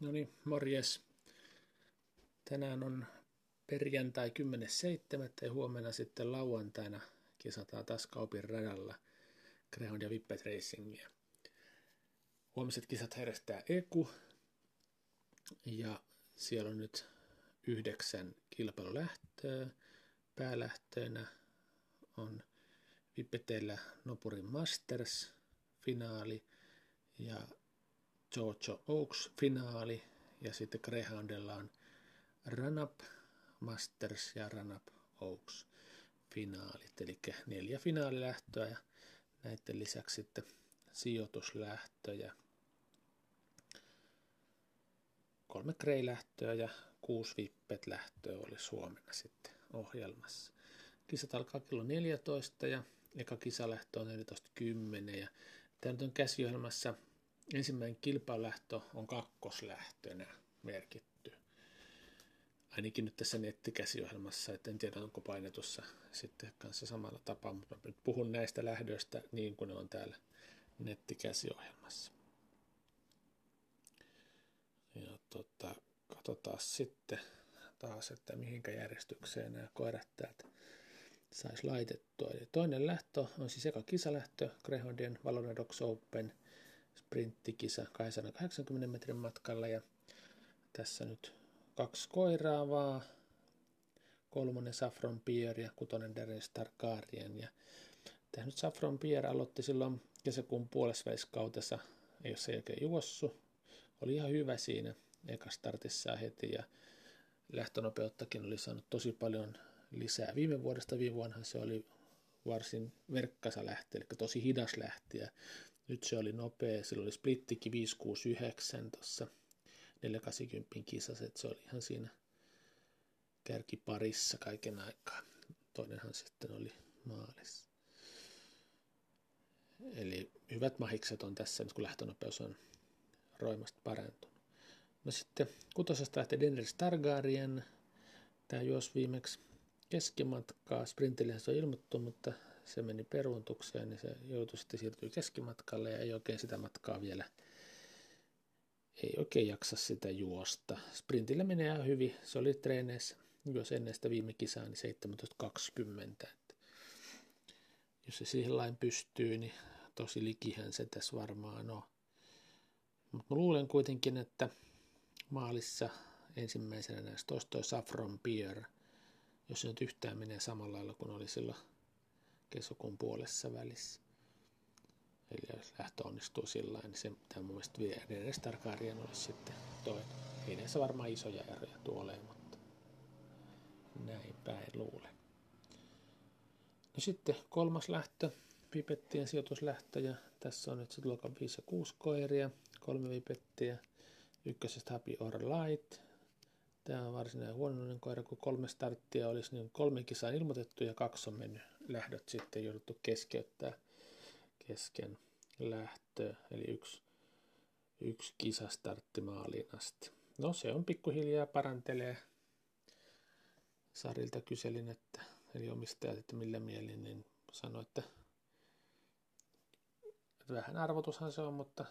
No niin, morjes. Tänään on perjantai 10.7. ja huomenna sitten lauantaina kisataan taas Kaupin radalla Greyhound ja Vippet Racingia. Huomiset kisat järjestää Eku ja siellä on nyt yhdeksän kilpailulähtöä. Päälähtöinä on Vippeteillä Nopurin Masters finaali ja Georgia Oaks finaali ja sitten Greyhoundilla on Run Up Masters ja Run Up Oaks finaalit, eli neljä finaalilähtöä ja näiden lisäksi sitten sijoituslähtöjä, kolme Grey-lähtöä ja kuusi Vippet-lähtöä oli Suomena sitten ohjelmassa. Kisat alkaa kello 14 ja eka kisalähtö on 14.10 ja tämä nyt on käsiohjelmassa ensimmäinen kilpailulähtö on kakkoslähtönä merkitty. Ainakin nyt tässä nettikäsiohjelmassa, että en tiedä onko painetussa sitten kanssa samalla tapaa, mutta nyt puhun näistä lähdöistä niin kuin ne on täällä nettikäsiohjelmassa. Ja tota, katsotaan sitten taas, että mihinkä järjestykseen nämä koirat täältä saisi laitettua. Eli toinen lähtö on siis eka kisalähtö, Greyhoundien Valonadox Open – sprinttikisa 280 metrin matkalla ja tässä nyt kaksi koiraa vaan, kolmonen Saffron Pier ja kutonen Darren Stargarien ja tämä nyt Saffron Pier aloitti silloin kesäkuun puolesväiskautessa, ei ole sen juossu, oli ihan hyvä siinä eka startissa heti ja lähtönopeuttakin oli saanut tosi paljon lisää. Viime vuodesta viime vuonna se oli varsin verkkasa lähti, eli tosi hidas lähti ja nyt se oli nopea, sillä oli splittikin 569 tuossa 480 kisassa, että se oli ihan siinä kärkiparissa kaiken aikaa. Toinenhan sitten oli maalissa. Eli hyvät mahikset on tässä, kun lähtönopeus on roimasti parantunut. No sitten kutosesta lähtee Dennis Targaryen. Tämä juosi viimeksi keskimatkaa. Sprintille se on ilmoittu, mutta se meni peruuntukseen, niin se joutui sitten siirtyä keskimatkalle ja ei oikein sitä matkaa vielä, ei oikein jaksa sitä juosta. Sprintillä menee ihan hyvin, se oli treeneissä, jos ennen sitä viime kisaa, niin 17.20. Jos se siihen lain pystyy, niin tosi likihän se tässä varmaan on. Mutta luulen kuitenkin, että maalissa ensimmäisenä näistä olisi toi Saffron Pier, jos se nyt yhtään menee samalla lailla kuin oli silloin kesäkuun puolessa välissä. Eli jos lähtö onnistuu sillä niin se tämä mun mielestä vie edes Targaryen olisi sitten toinen. Ei näissä varmaan isoja eroja tuoleen, mutta näin päin luulen. No sitten kolmas lähtö, pipettien sijoituslähtö, ja tässä on nyt sitten luokan 5 ja 6 koiria, kolme pipettiä, ykkösestä Happy or Light, Tämä on varsinainen huonoinen koira, kun kolme starttia olisi, niin kolme kisaa ilmoitettu ja kaksi on mennyt lähdöt sitten jouduttu keskeyttää kesken lähtö, eli yksi, yksi kisa startti maaliin asti. No se on pikkuhiljaa parantelee. Sarilta kyselin, että, eli omistajat, että millä mielin, niin sanoi, että, että vähän arvotushan se on, mutta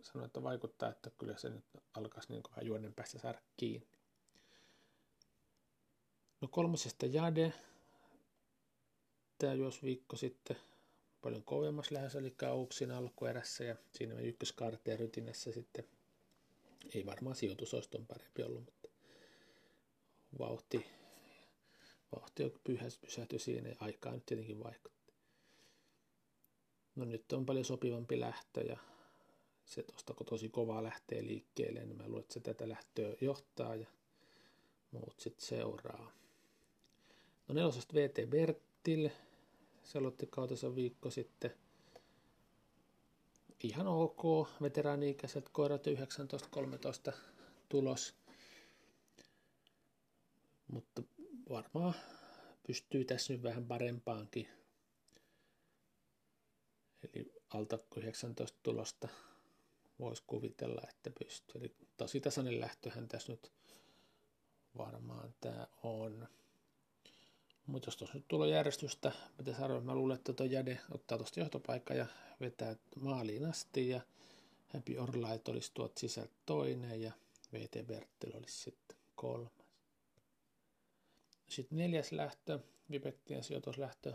sanoi, että vaikuttaa, että kyllä se nyt alkaisi niin vähän juonen päästä saada kiinni. No kolmosesta Jade. Tämä juosi viikko sitten paljon kovemmas lähes, eli Auksin alkuerässä ja siinä ykköskaarteen rytinässä sitten ei varmaan sijoitus olisi ton parempi ollut, mutta vauhti, vauhti on pysähtyi siinä ja aikaa nyt tietenkin vaikutti. No nyt on paljon sopivampi lähtö ja se tuosta kun tosi kovaa lähtee liikkeelle, niin mä luulen, että se tätä lähtöä johtaa ja muut sitten seuraa. No nelosesta VT Bertil, se aloitti kautensa viikko sitten. Ihan ok, veteraani-ikäiset koirat 19-13 tulos. Mutta varmaan pystyy tässä nyt vähän parempaankin. Eli alta 19 tulosta voisi kuvitella, että pystyy. Eli tosi tasainen lähtöhän tässä nyt varmaan tämä on. Mutta jos tuossa nyt tulee järjestystä, mitä sanoa, mä luulen, että tuo Jade ottaa tuosta johtopaikkaa ja vetää maaliin asti ja Happy Orlight olisi tuot sisältä toinen ja VT Bertel olisi sitten kolmas. Sitten neljäs lähtö, Vipettien sijoituslähtö.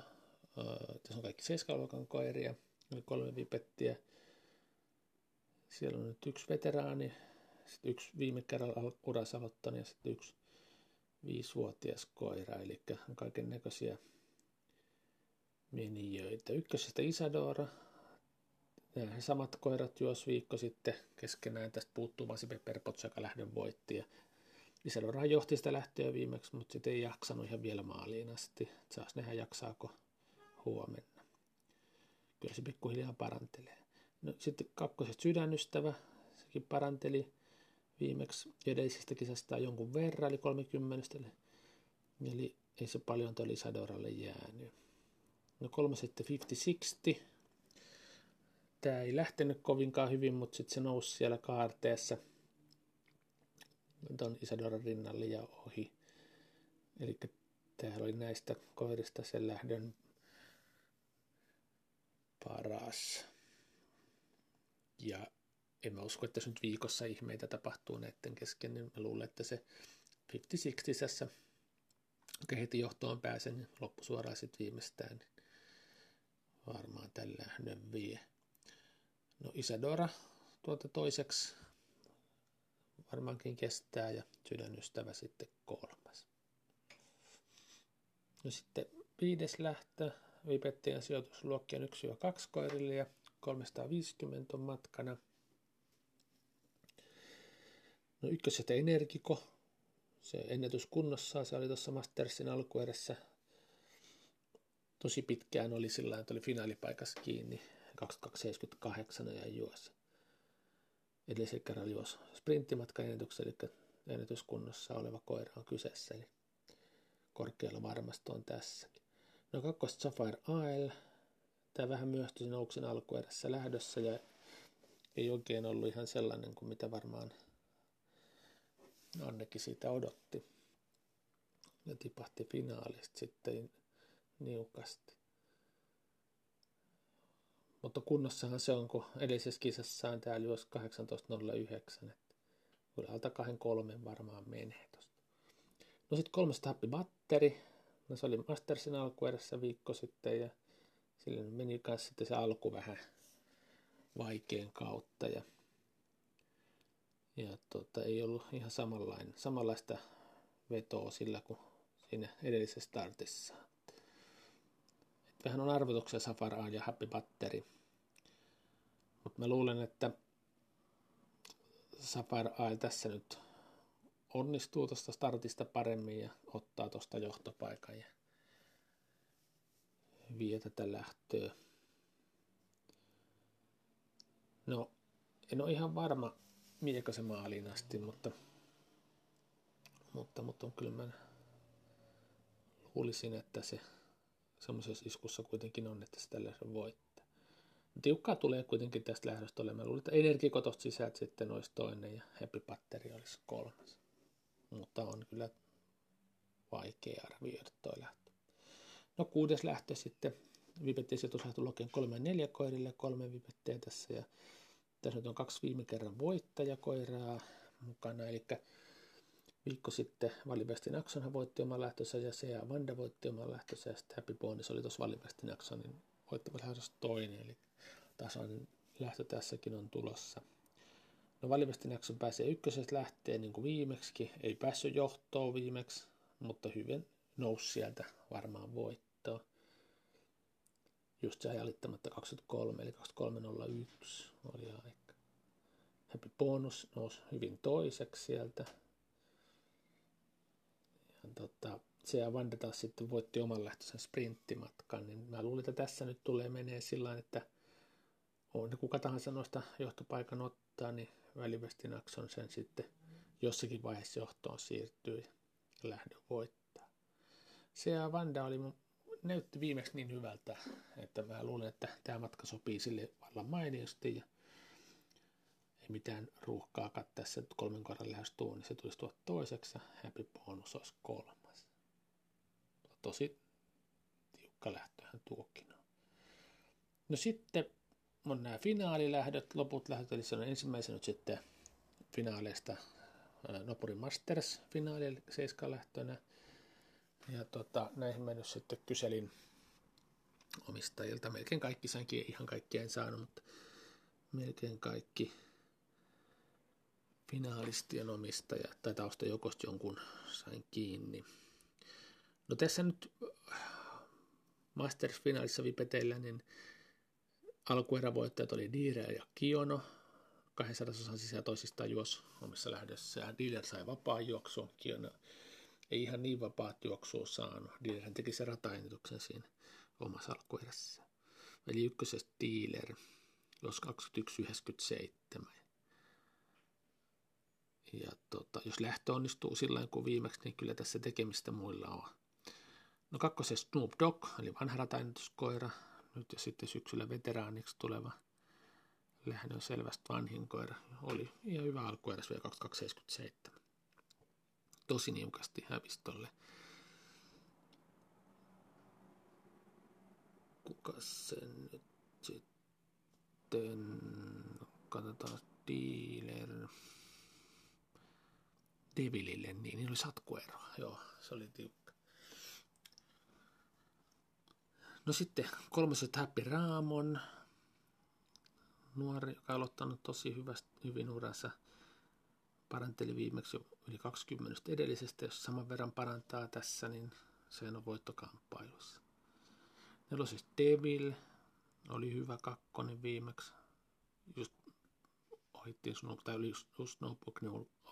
Tässä on kaikki 7 koiria, eli kolme Vipettiä. Siellä on nyt yksi veteraani, sitten yksi viime kerralla uransa aloittanut ja sitten yksi viisivuotias koira, eli kaiken näköisiä menijöitä. Ykkösestä Isadora. Nämä samat koirat juos viikko sitten keskenään. Tästä puuttuu Masi Pepperpots, joka lähdön voitti. Ja Isadora johti sitä lähtöä viimeksi, mutta sitten ei jaksanut ihan vielä maaliin asti. Saas nähdä jaksaako huomenna. Kyllä se pikkuhiljaa parantelee. No, sitten kakkosesta sydänystävä, sekin paranteli viimeksi edellisestä kisasta jonkun verran, eli 30. Eli ei se paljon tuolle Isadoralle jäänyt. No kolmas sitten 50-60. Tämä ei lähtenyt kovinkaan hyvin, mutta sitten se nousi siellä kaarteessa tuon Isadoran rinnalle ja ohi. Eli tämä oli näistä koirista sen lähdön paras. Ja en mä usko, että se nyt viikossa ihmeitä tapahtuu näiden kesken, niin mä luulen, että se 50-60 tässä heti johtoon pääsen, niin loppusuoraan sitten viimeistään, niin varmaan tällä lähdön vie. No Isadora tuota toiseksi varmaankin kestää ja sydänystävä sitten kolmas. No sitten viides lähtö, Vipettien sijoitusluokkien 1-2 koirille ja 350 on matkana. No ykkösestä Energiko, se ennätys kunnossa, se oli tuossa Mastersin alkuerässä tosi pitkään oli sillä että oli finaalipaikassa kiinni 2278 ja juosi. Edellisen kerran juosi sprinttimatkan ennätyksen, eli ennätyskunnossa oleva koira on kyseessä, eli korkealla varmasti on tässäkin. No kakkosta Sapphire AL, tämä vähän myöhtyi sen Ouksen alkuerässä lähdössä ja ei oikein ollut ihan sellainen kuin mitä varmaan Annekin siitä odotti. Ja tipahti finaalista sitten niukasti. Mutta kunnossahan se on, kun edellisessä kisassaan täällä juosi 18.09. Että kyllä alta 2.3 varmaan menee tosta. No sitten kolmas happi batteri. No se oli Mastersin alkuerässä viikko sitten ja sille meni myös sitten se alku vähän vaikean kautta ja, ja tota, ei ollut ihan samanlainen, samanlaista vetoa sillä kuin siinä edellisessä startissa vähän on arvotuksia Safari ja Happy Battery. Mutta mä luulen, että Safari Eye tässä nyt onnistuu tuosta startista paremmin ja ottaa tuosta johtopaikan ja vie tätä lähtöä. No, en ole ihan varma, miekö se maaliin asti, mutta, mutta, mutta kyllä mä luulisin, että se semmoisessa iskussa kuitenkin on, että se tällä voittaa. Tiukkaa tulee kuitenkin tästä lähdöstä olemaan. Luulen, että energikotosta sisältä sitten olisi toinen ja Happy Batteri olisi kolmas. Mutta on kyllä vaikea arvioida toi lähtö. No kuudes lähtö sitten. Vipetti sijoituslähtö Lokeen kolme ja neljä koirille, kolme vipettiä tässä. Ja tässä nyt on kaksi viime kerran voittajakoiraa mukana. Eli viikko sitten Valivestin Akson voitti oman lähtönsä ja Sea Vanda voitti oman lähtönsä ja sitten Happy Bonus oli tuossa Valivestin Aksonin voittava lähdössä toinen, eli tasainen lähtö tässäkin on tulossa. No Valivestin Akson pääsee ykkösestä lähteen niin kuin viimeksi, ei päässyt johtoon viimeksi, mutta hyvin nousi sieltä varmaan voittoa. Just se ajalittamatta 23, eli 2301 oli aika. Happy Bonus nousi hyvin toiseksi sieltä, tota, se ja Vanda taas sitten voitti oman lähtöisen sprinttimatkan, niin mä luulin, että tässä nyt tulee menee sillä että on kuka tahansa noista johtopaikan ottaa, niin välivestinakson sen sitten jossakin vaiheessa johtoon siirtyy ja lähdön voittaa. Se ja Vanda oli, näytti viimeksi niin hyvältä, että mä luulen, että tämä matka sopii sille vallan mainiosti ja mitään ruuhkaa tässä kolmen kohdan lähestyy, niin se tulisi tuoda toiseksi happy bonus olisi kolmas. Tosi tiukka lähtöhän tuokin on. No sitten on nämä finaalilähdöt, loput lähdöt, eli se on ensimmäisenä nyt sitten finaaleista Nopurin Masters finaali lähtönä. Ja tota, näihin mä nyt sitten kyselin omistajilta. Melkein kaikki sainkin, ihan kaikkia en saanut, mutta melkein kaikki finaalistien omistajat tai taustajoukosta jonkun sain kiinni. No tässä nyt Masters-finaalissa vipeteillä, niin alkuerävoittajat oli Diire ja Kiono. 200 osan sisään toisistaan juos omissa lähdössä. Dealer sai vapaa juoksu, Kiono ei ihan niin vapaat juoksua saanut. Dealer teki se rataennetuksen siinä omassa alkuerässä. Eli ykkösestä Dealer, jos 21.97. Ja tota, jos lähtö onnistuu sillä kuin viimeksi, niin kyllä tässä tekemistä muilla on. No kakkosessa Snoop Dogg, eli vanha rataennetyskoira, nyt ja sitten syksyllä veteraaniksi tuleva Lähden on selvästi vanhin koira. Oli ihan hyvä alkueräs vielä 2277. Tosi niukasti hävisi tolle. Kuka sen nyt sitten... Katsotaan dealer. Devilille, niin niillä oli satkuero. Joo, se oli tiukka. No sitten kolmoset Happy Raamon, nuori, joka on aloittanut tosi hyvästi, hyvin uransa. Paranteli viimeksi jo yli 20 edellisestä. Jos saman verran parantaa tässä, niin se on voittokamppailussa. Nelosessa Devil oli hyvä kakkonen viimeksi. Just ohittiin sun, tai oli just, just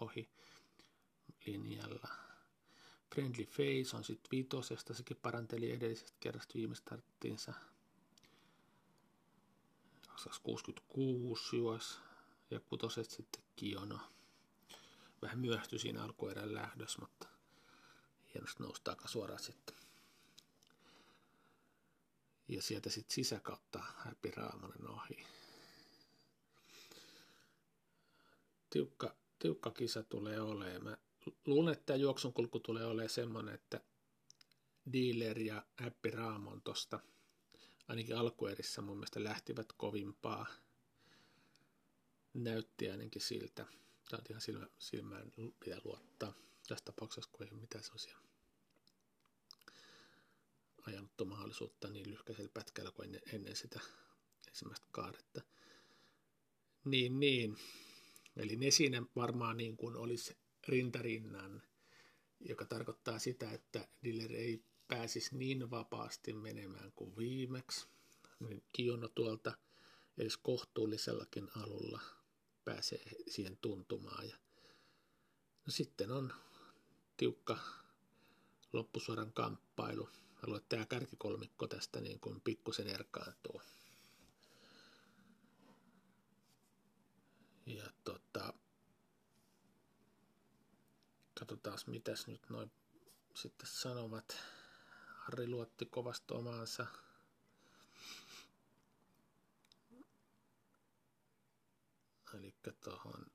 ohi linjalla. Friendly Face on sitten viitosesta, sekin paranteli edellisestä kerrasta viime starttiinsa. 66 juos ja kutoset sitten Kiono. Vähän myöhtyi siinä alkuerän lähdössä, mutta hienosti nousi aika suoraan sitten. Ja sieltä sitten sisäkautta Happy Raamonen ohi. Tiukka, tiukka kisa tulee olemaan. Mä luulen, että tämä juoksun kulku tulee olemaan semmoinen, että Dealer ja Happy Raamon tosta – ainakin alkuerissä mun mielestä lähtivät kovimpaa. Näytti ainakin siltä. Tämä on ihan silmä, silmään pitää luottaa. Tässä tapauksessa, kun ei ole mitään sellaisia ajanuttomahdollisuutta niin lyhkäisellä pätkällä kuin ennen, ennen sitä ensimmäistä kaadetta. Niin, niin. Eli ne siinä varmaan niin kuin olisi rintarinnan, joka tarkoittaa sitä, että Diller ei pääsisi niin vapaasti menemään kuin viimeksi, niin Kiono tuolta edes kohtuullisellakin alulla pääsee siihen tuntumaan. Ja no sitten on tiukka loppusuoran kamppailu. Haluan, että tämä kärkikolmikko tästä niin kuin pikkusen erkaantuu. Ja tota, katsotaan mitäs nyt noin sitten sanovat. Harri luotti kovasti omaansa. Eli tuohon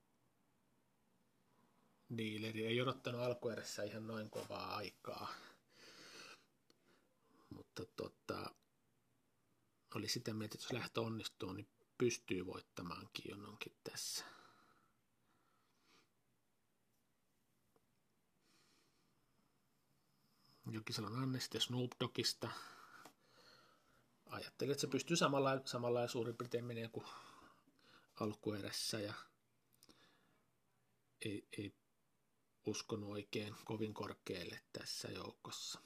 dealeri ei odottanut alkuerässä ihan noin kovaa aikaa. Mutta tota, oli sitä mieltä, että jos lähtö onnistuu, niin pystyy voittamaan Kiononkin tässä. Jokisella Annesta ja Snoop Doggista. Ajattelin, että se pystyy samalla, samalla suurin piirtein menee kuin alkuerässä ja ei, ei uskonut oikein kovin korkealle tässä joukossa.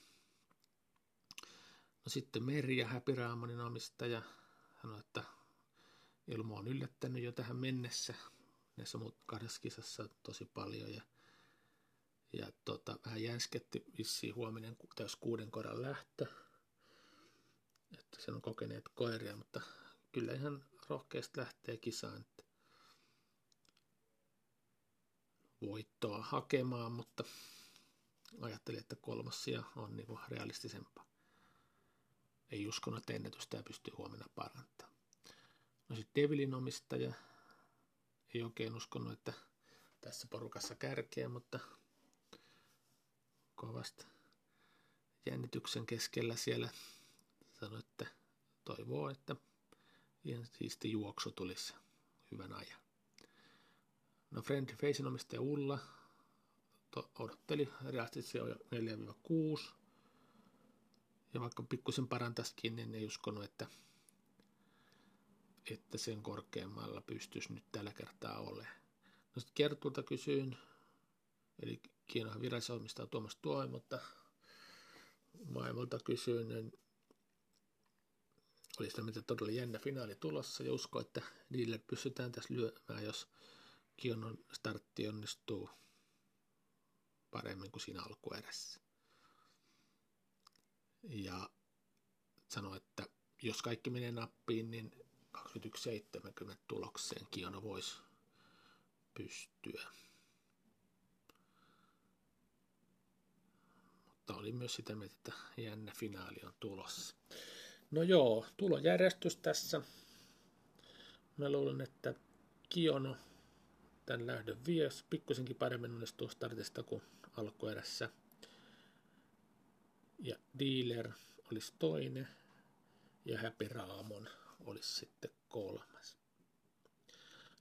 No sitten Merja Häpiraamonin omistaja sanoi, että Ilmo on yllättänyt jo tähän mennessä näissä muut kahdessa tosi paljon ja ja tota, vähän jänsketti vissiin huominen täys kuuden koran lähtö. Että sen on kokeneet koiria, mutta kyllä ihan rohkeasti lähtee kisaan. Että voittoa hakemaan, mutta ajattelin, että kolmossia on niin realistisempaa. Ei uskonut, että ennätystä pystyy huomenna parantamaan. No sitten Devilin omistaja ei oikein uskonut, että tässä porukassa kärkeä, mutta kovasta jännityksen keskellä siellä sanoi, että toivoo, että Ihan siisti juoksu tulisi hyvän ajan. No Friendly Facein omistaja Ulla odotteli realistisesti 4-6. Ja vaikka pikkusen parantaisikin, niin ei uskonut, että, että sen korkeammalla pystyisi nyt tällä kertaa olemaan. No sitten Kertulta kysyin, eli Kiinan virallisomistaja Tuomas Tuoi, mutta kysyin, niin oli sitä mitä todella jännä finaali tulossa ja usko, että niille pystytään tässä lyömään, jos Kionon startti onnistuu paremmin kuin siinä alkuerässä. Ja sanoi, että jos kaikki menee nappiin, niin 21.70 tulokseen Kiono voisi pystyä. Mutta oli myös sitä mieltä, että jännä finaali on tulossa. No joo, tulojärjestys tässä. Mä luulen, että Kiono tämän lähdön vie pikkusenkin paremmin onnistuu startista kuin alkuerässä. Ja Dealer olisi toinen ja Happy Raamon olisi sitten kolmas.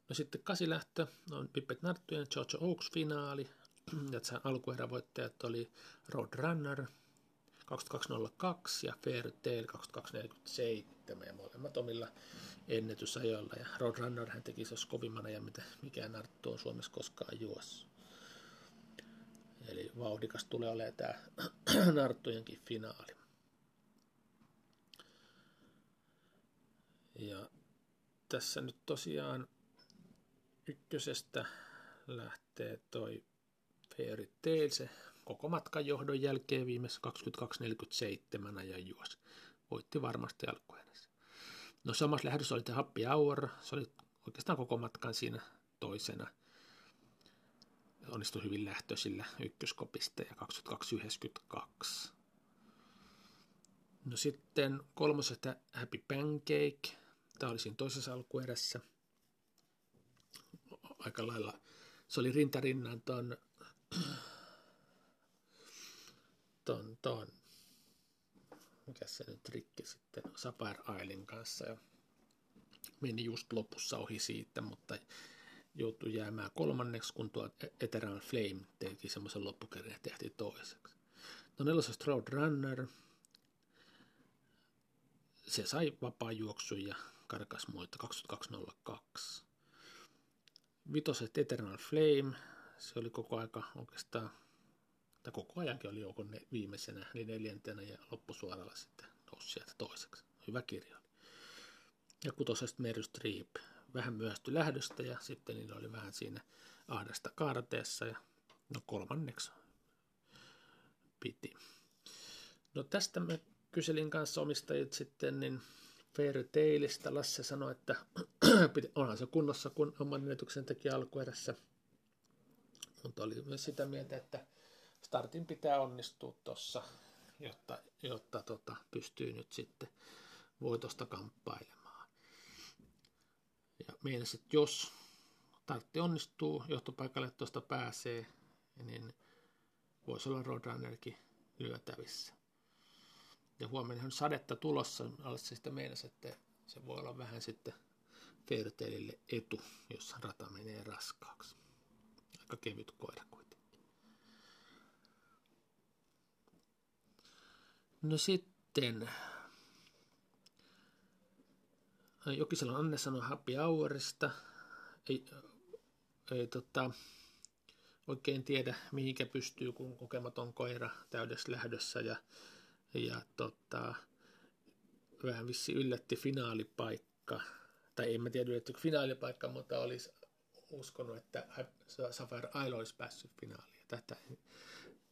No sitten kasilähtö on Pippet Narttujen George Oaks finaali. Ja alkuerävoittajat oli Roadrunner 2202 ja Fairtail 2247 ja molemmat omilla ennätysajoilla. Ja Roadrunner hän teki se kovimman ajan, mitä mikään Narttu on Suomessa koskaan juossut. Eli vauhdikas tulee olemaan tämä Narttujenkin finaali. Ja tässä nyt tosiaan ykkösestä lähtee toi Fairy Tail, se koko matkan johdon jälkeen viimeisessä 22.47 ajan juosi. Voitti varmasti alkuenessä. No samassa lähdössä oli Happy Hour, se oli oikeastaan koko matkan siinä toisena. Onnistui hyvin lähtöisillä ykköskopista ja 22.92. No sitten kolmosesta Happy Pancake. Tämä oli siinä toisessa alkuerässä. Aika lailla, se oli rintarinnan ton ton, ton, mikä se nyt rikki sitten, Sapphire Islein kanssa ja meni just lopussa ohi siitä, mutta joutui jäämään kolmanneksi, kun tuo Eternal Flame teki semmoisen loppukerran ja tehtiin toiseksi. No nelosesta Road Runner, se sai vapaa juoksu ja karkas muita 2202. Vitoset Eternal Flame, se oli koko aika oikeastaan tai koko ajankin oli joukon viimeisenä, eli neljäntenä ja loppusuoralla sitten nousi sieltä toiseksi. Hyvä kirja oli. Ja kutosesta Mary Streep vähän myöhästyi lähdöstä ja sitten niillä oli vähän siinä ahdasta kaarteessa ja no kolmanneksi piti. No tästä mä kyselin kanssa omistajit sitten, niin Fair Tailista Lasse sanoi, että onhan se kunnossa, kun oman menetyksen teki alkuerässä. Mutta oli myös sitä mieltä, että startin pitää onnistua tuossa, jotta, jotta tota, pystyy nyt sitten voitosta kamppailemaan. Ja mielessä, että jos startti onnistuu, johtopaikalle tuosta pääsee, niin voisi olla Roadrunnerkin lyötävissä. Ja huomenna on sadetta tulossa, alle se sitä meinasi, että se voi olla vähän sitten Fairtailille etu, jos rata menee raskaaksi. Aika kevyt koira kuitenkin. No sitten Jokisella Anne sanoi Happy Hourista. Ei, ei tota, oikein tiedä, mihinkä pystyy, kun kokematon koira täydessä lähdössä. Ja, ja tota, vähän vissi yllätti finaalipaikka. Tai en mä tiedä yllättikö finaalipaikka, mutta olisi uskonut, että Sapphire Isle olisi päässyt finaaliin. Tätä,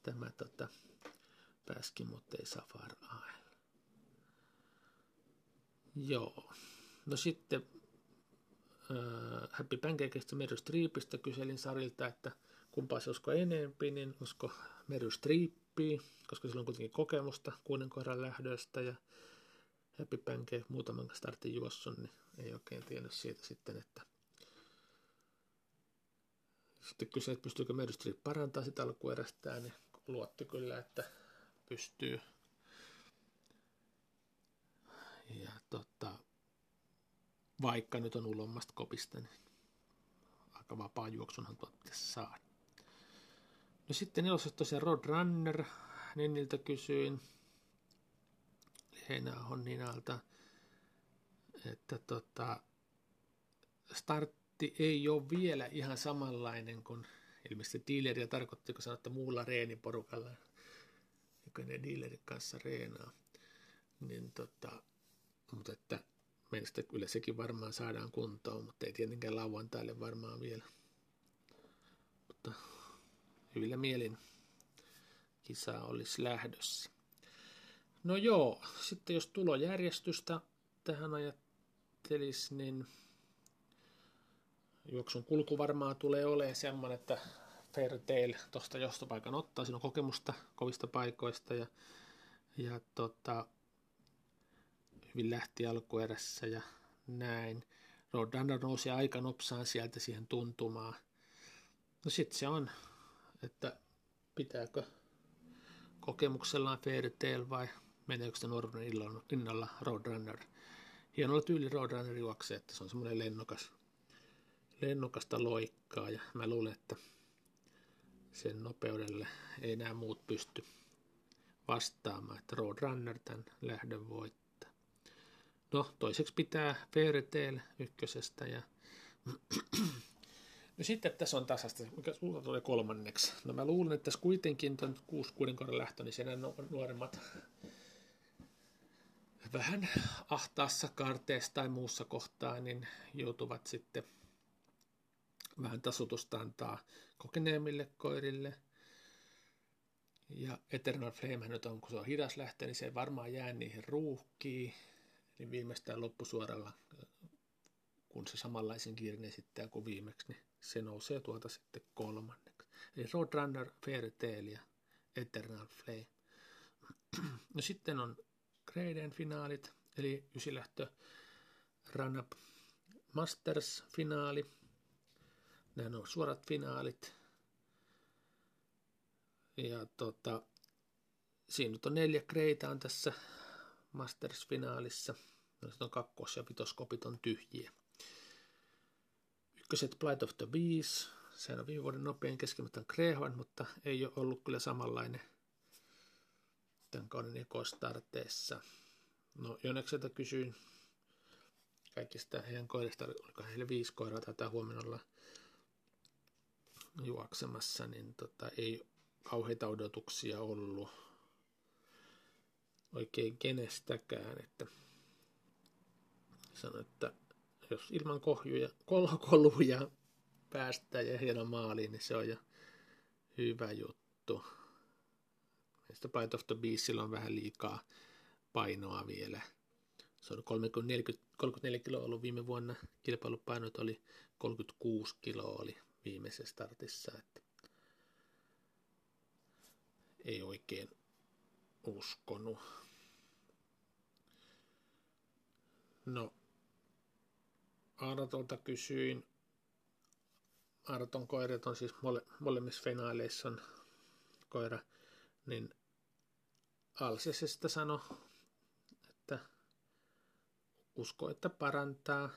tämä tota, pääskin, mutta ei Safar Isle. Joo. No sitten äh, Happy Pancakeista Mery Streepistä kyselin Sarilta, että kumpaa se usko enempi, niin usko Mery Streepiä, koska sillä on kuitenkin kokemusta kuuden koiran lähdöstä ja Happy Pancake muutaman startin juossun, niin ei oikein tiennyt siitä sitten, että sitten kysyi, että pystyykö Mery Streep parantaa sitä alkuerästään, niin luotti kyllä, että pystyy. Ja tota, vaikka nyt on ulommasta kopista, niin aika vapaa juoksunhan tuot pitäisi saada. No sitten nelosessa tosiaan Roadrunner, Nenniltä kysyin, Heinäahon Ninalta, että tota, startti ei ole vielä ihan samanlainen kuin ilmeisesti dealeria tarkoitti, kun sanoi, että muulla reeniporukalla, joka ne dealerin kanssa reenaa. Niin tota, mutta että meistä kyllä sekin varmaan saadaan kuntoon, mutta ei tietenkään lauantaille varmaan vielä. Mutta hyvillä mielin kisa olisi lähdössä. No joo, sitten jos tulojärjestystä tähän ajattelisi, niin juoksun kulku varmaan tulee olemaan semmoinen, että Fairtail tuosta jostopaikan ottaa. Siinä on kokemusta kovista paikoista ja, ja tota, hyvin lähti alkuerässä ja näin. Roadrunner nousi aika nopsaan sieltä siihen tuntumaan. No sitten se on, että pitääkö kokemuksellaan Fairytale vai meneekö se nuoruuden innolla Roadrunner. Hienolla tyyli Roadrunner juoksee, että se on semmoinen lennokas, lennokasta loikkaa ja mä luulen, että sen nopeudelle ei nämä muut pysty vastaamaan, että Roadrunner tämän lähdön voittaa. No, toiseksi pitää Fairytale ykkösestä ja No sitten tässä on tasasta, mikä sulla tulee kolmanneksi. No mä luulen, että tässä kuitenkin tuon kuusi kuuden kohdan lähtö, niin siinä nuoremmat vähän ahtaassa karteessa tai muussa kohtaa, niin joutuvat sitten vähän tasutusta antaa kokeneemmille koirille. Ja Eternal Flame nyt on, kun se on hidas lähtö, niin se ei varmaan jää niihin ruuhkiin niin viimeistään loppusuoralla, kun se samanlaisen kiirin esittää kuin viimeksi, niin se nousee tuolta sitten kolmanneksi. Eli Roadrunner, Fairytale ja Eternal Flame. No sitten on Graden finaalit, eli ysilähtö Run Up Masters finaali. Nämä on suorat finaalit. Ja tota, siinä nyt on neljä kreitä on tässä Masters-finaalissa. No, on kakkos- ja vitoskopit on tyhjiä. Ykköset Plight of the Bees. Sehän on viime vuoden nopein keskimätön Grehon, mutta ei ole ollut kyllä samanlainen tämän kauden ekostarteessa. No Jonekselta kysyin kaikista heidän koirista, oliko heille viisi koiraa tätä huomenna olla juoksemassa, niin tota, ei kauheita odotuksia ollut oikein kenestäkään, että sano, että jos ilman kohjuja, kolkoluja päästään ja hieno maaliin, niin se on jo hyvä juttu. Meistä Bite of the Beastillä on vähän liikaa painoa vielä. Se on 34, 34 kiloa ollut viime vuonna. Kilpailupainot oli 36 kiloa oli viimeisessä startissa. Että ei oikein uskonut. No, Artolta kysyin. Arton koirat on siis mole, molemmissa finaaleissa on koira, niin Alsesesta sano, että usko, että parantaa.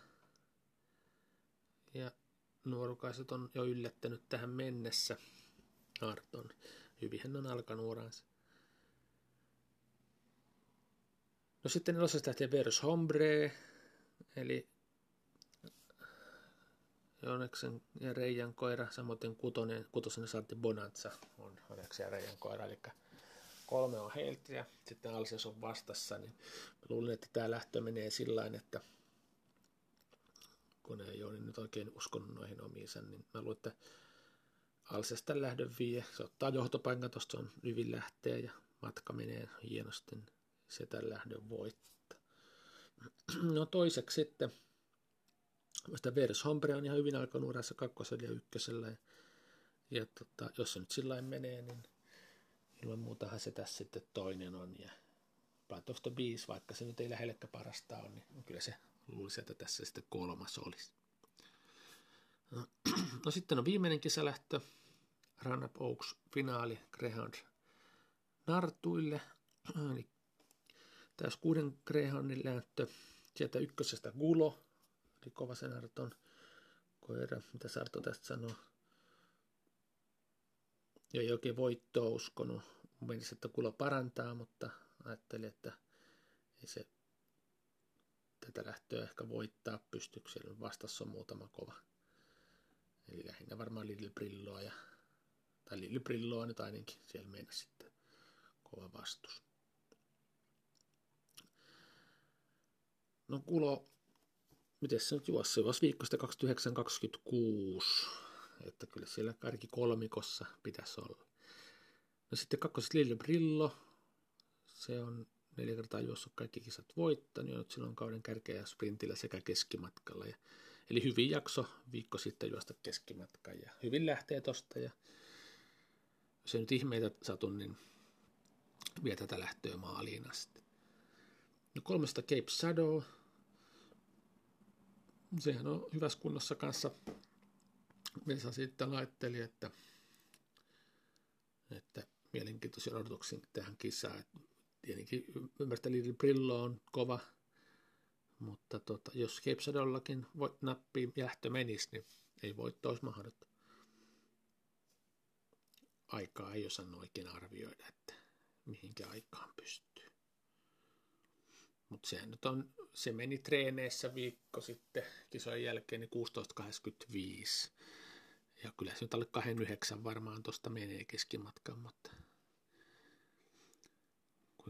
Ja nuorukaiset on jo yllättänyt tähän mennessä Arton. Hyvin hän on alkanut uransa. No sitten nelosesta lähtee Verus Hombre, eli Joneksen ja Reijan koira, samoin kutonen, kutosen saatti Bonanza on Joneksen ja Reijan koira, eli kolme on heiltä ja sitten Alses on vastassa, niin luulen, että tämä lähtö menee sillä että kun ei ole niin nyt oikein uskonut noihin omiinsa, niin mä luulen, että Alsesta lähdön vie, se ottaa johtopaikan, tuosta on hyvin lähtee ja matka menee hienosti se tämän lähdön voittaa. No toiseksi sitten, sitä Vers Hombre on ihan hyvin alkanut urassa kakkosella ja ykkösellä. Ja, ja tota, jos se nyt sillä menee, niin ilman muutahan se tässä sitten toinen on. Ja Blood of the vaikka se nyt ei lähellekään parasta on, niin kyllä se luulisi, että tässä sitten kolmas olisi. No, sitten on viimeinen kisalähtö, Run Up Oaks finaali Greyhound Nartuille, eli tässä kuuden Greyhoundin lähtö, sieltä ykkösestä Gulo, eli kova sen Arton koira, mitä Sarto tästä sanoo. Ja ei oikein voittoa uskonut. Menisin, että kuulo parantaa, mutta ajattelin, että ei se tätä lähtöä ehkä voittaa pystyksellä. Vastassa on muutama kova. Eli lähinnä varmaan Lille Brilloa ja, tai Lille Brilloa nyt ainakin siellä mennä sitten kova vastus. No kuulo, miten se nyt juossa? Juossa viikosta 29-26. Että kyllä siellä karki kolmikossa pitäisi olla. No sitten kakkoset Lille Brillo. Se on neljä kertaa juossut kaikki kisat voittanut silloin kauden kärkeä sprintillä sekä keskimatkalla. Ja, eli hyvin jakso viikko sitten juosta keskimatkan ja hyvin lähtee tosta ja jos ei nyt ihmeitä satu, niin vie tätä lähtöä maaliin asti. No kolmesta Cape Shadow. Sehän on hyvässä kunnossa kanssa. Vesa sitten laitteli, että, että mielenkiintoisia odotuksia tähän kisaan. Tietenkin ymmärtää Brillo on kova, mutta tota, jos Cape Shadowllakin nappiin lähtö menisi, niin ei voitto olisi mahdoton. Aikaa ei osaa oikein arvioida, että mihinkä aikaan pystyy. Mutta sehän nyt on, se meni treeneissä viikko sitten kisojen jälkeen niin 16.85. Ja kyllä se nyt alle 29 varmaan tuosta menee keskimatkaan, mutta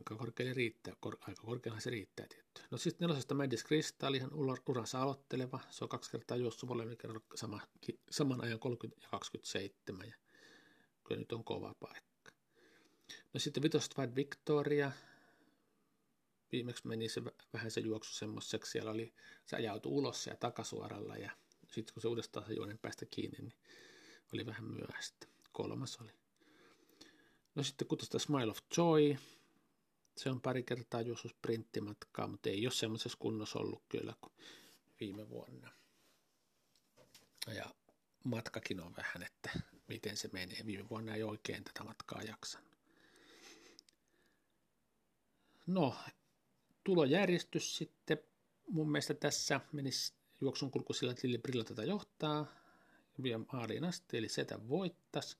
kuinka korkealle riittää, Kor- aika korkealle se riittää tietty. No sitten nelosesta Madis Crystal, ihan uransa aloitteleva, se on kaksi kertaa juossut molemmin kerran sama, saman ajan 30 ja 27, ja kyllä nyt on kova paikka. No sitten vitosta White Victoria, viimeksi meni se vähän se juoksu semmoiseksi, siellä oli, se ajautui ulos ja takasuoralla ja sitten kun se uudestaan se juonen päästä kiinni, niin oli vähän myöhäistä. Kolmas oli. No sitten kutosta Smile of Joy, se on pari kertaa juossut sprinttimatkaa, mutta ei ole semmoisessa kunnossa ollut kyllä kuin viime vuonna. Ja matkakin on vähän, että miten se menee. Viime vuonna ei oikein tätä matkaa jaksanut. No, tulojärjestys sitten mun mielestä tässä menisi juoksun kulku sillä, että Lili Brilla tätä johtaa vielä maaliin asti, eli setä voittas.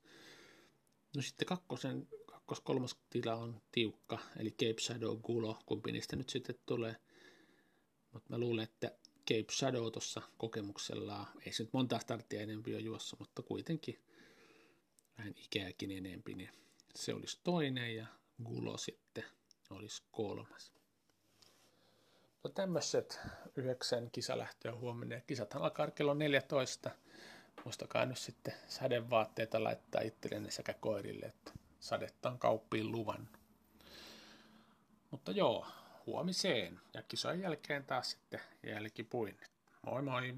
No sitten kakkosen, kakkos kolmas tila on tiukka, eli Cape Shadow, Gulo, kumpi niistä nyt sitten tulee. Mutta mä luulen, että Cape Shadow tuossa kokemuksella, ei se nyt monta starttia enempi ole juossa, mutta kuitenkin vähän ikääkin enempi, niin se olisi toinen ja Gulo sitten olisi kolmas. No tämmöiset yhdeksän kisalähtöä huomenna. Kisathan alkaa kello 14. Muistakaa nyt sitten sadevaatteita laittaa itsellenne sekä koirille, että sadetta on kauppiin luvan. Mutta joo, huomiseen ja kisojen jälkeen taas sitten jälkipuin. Moi moi!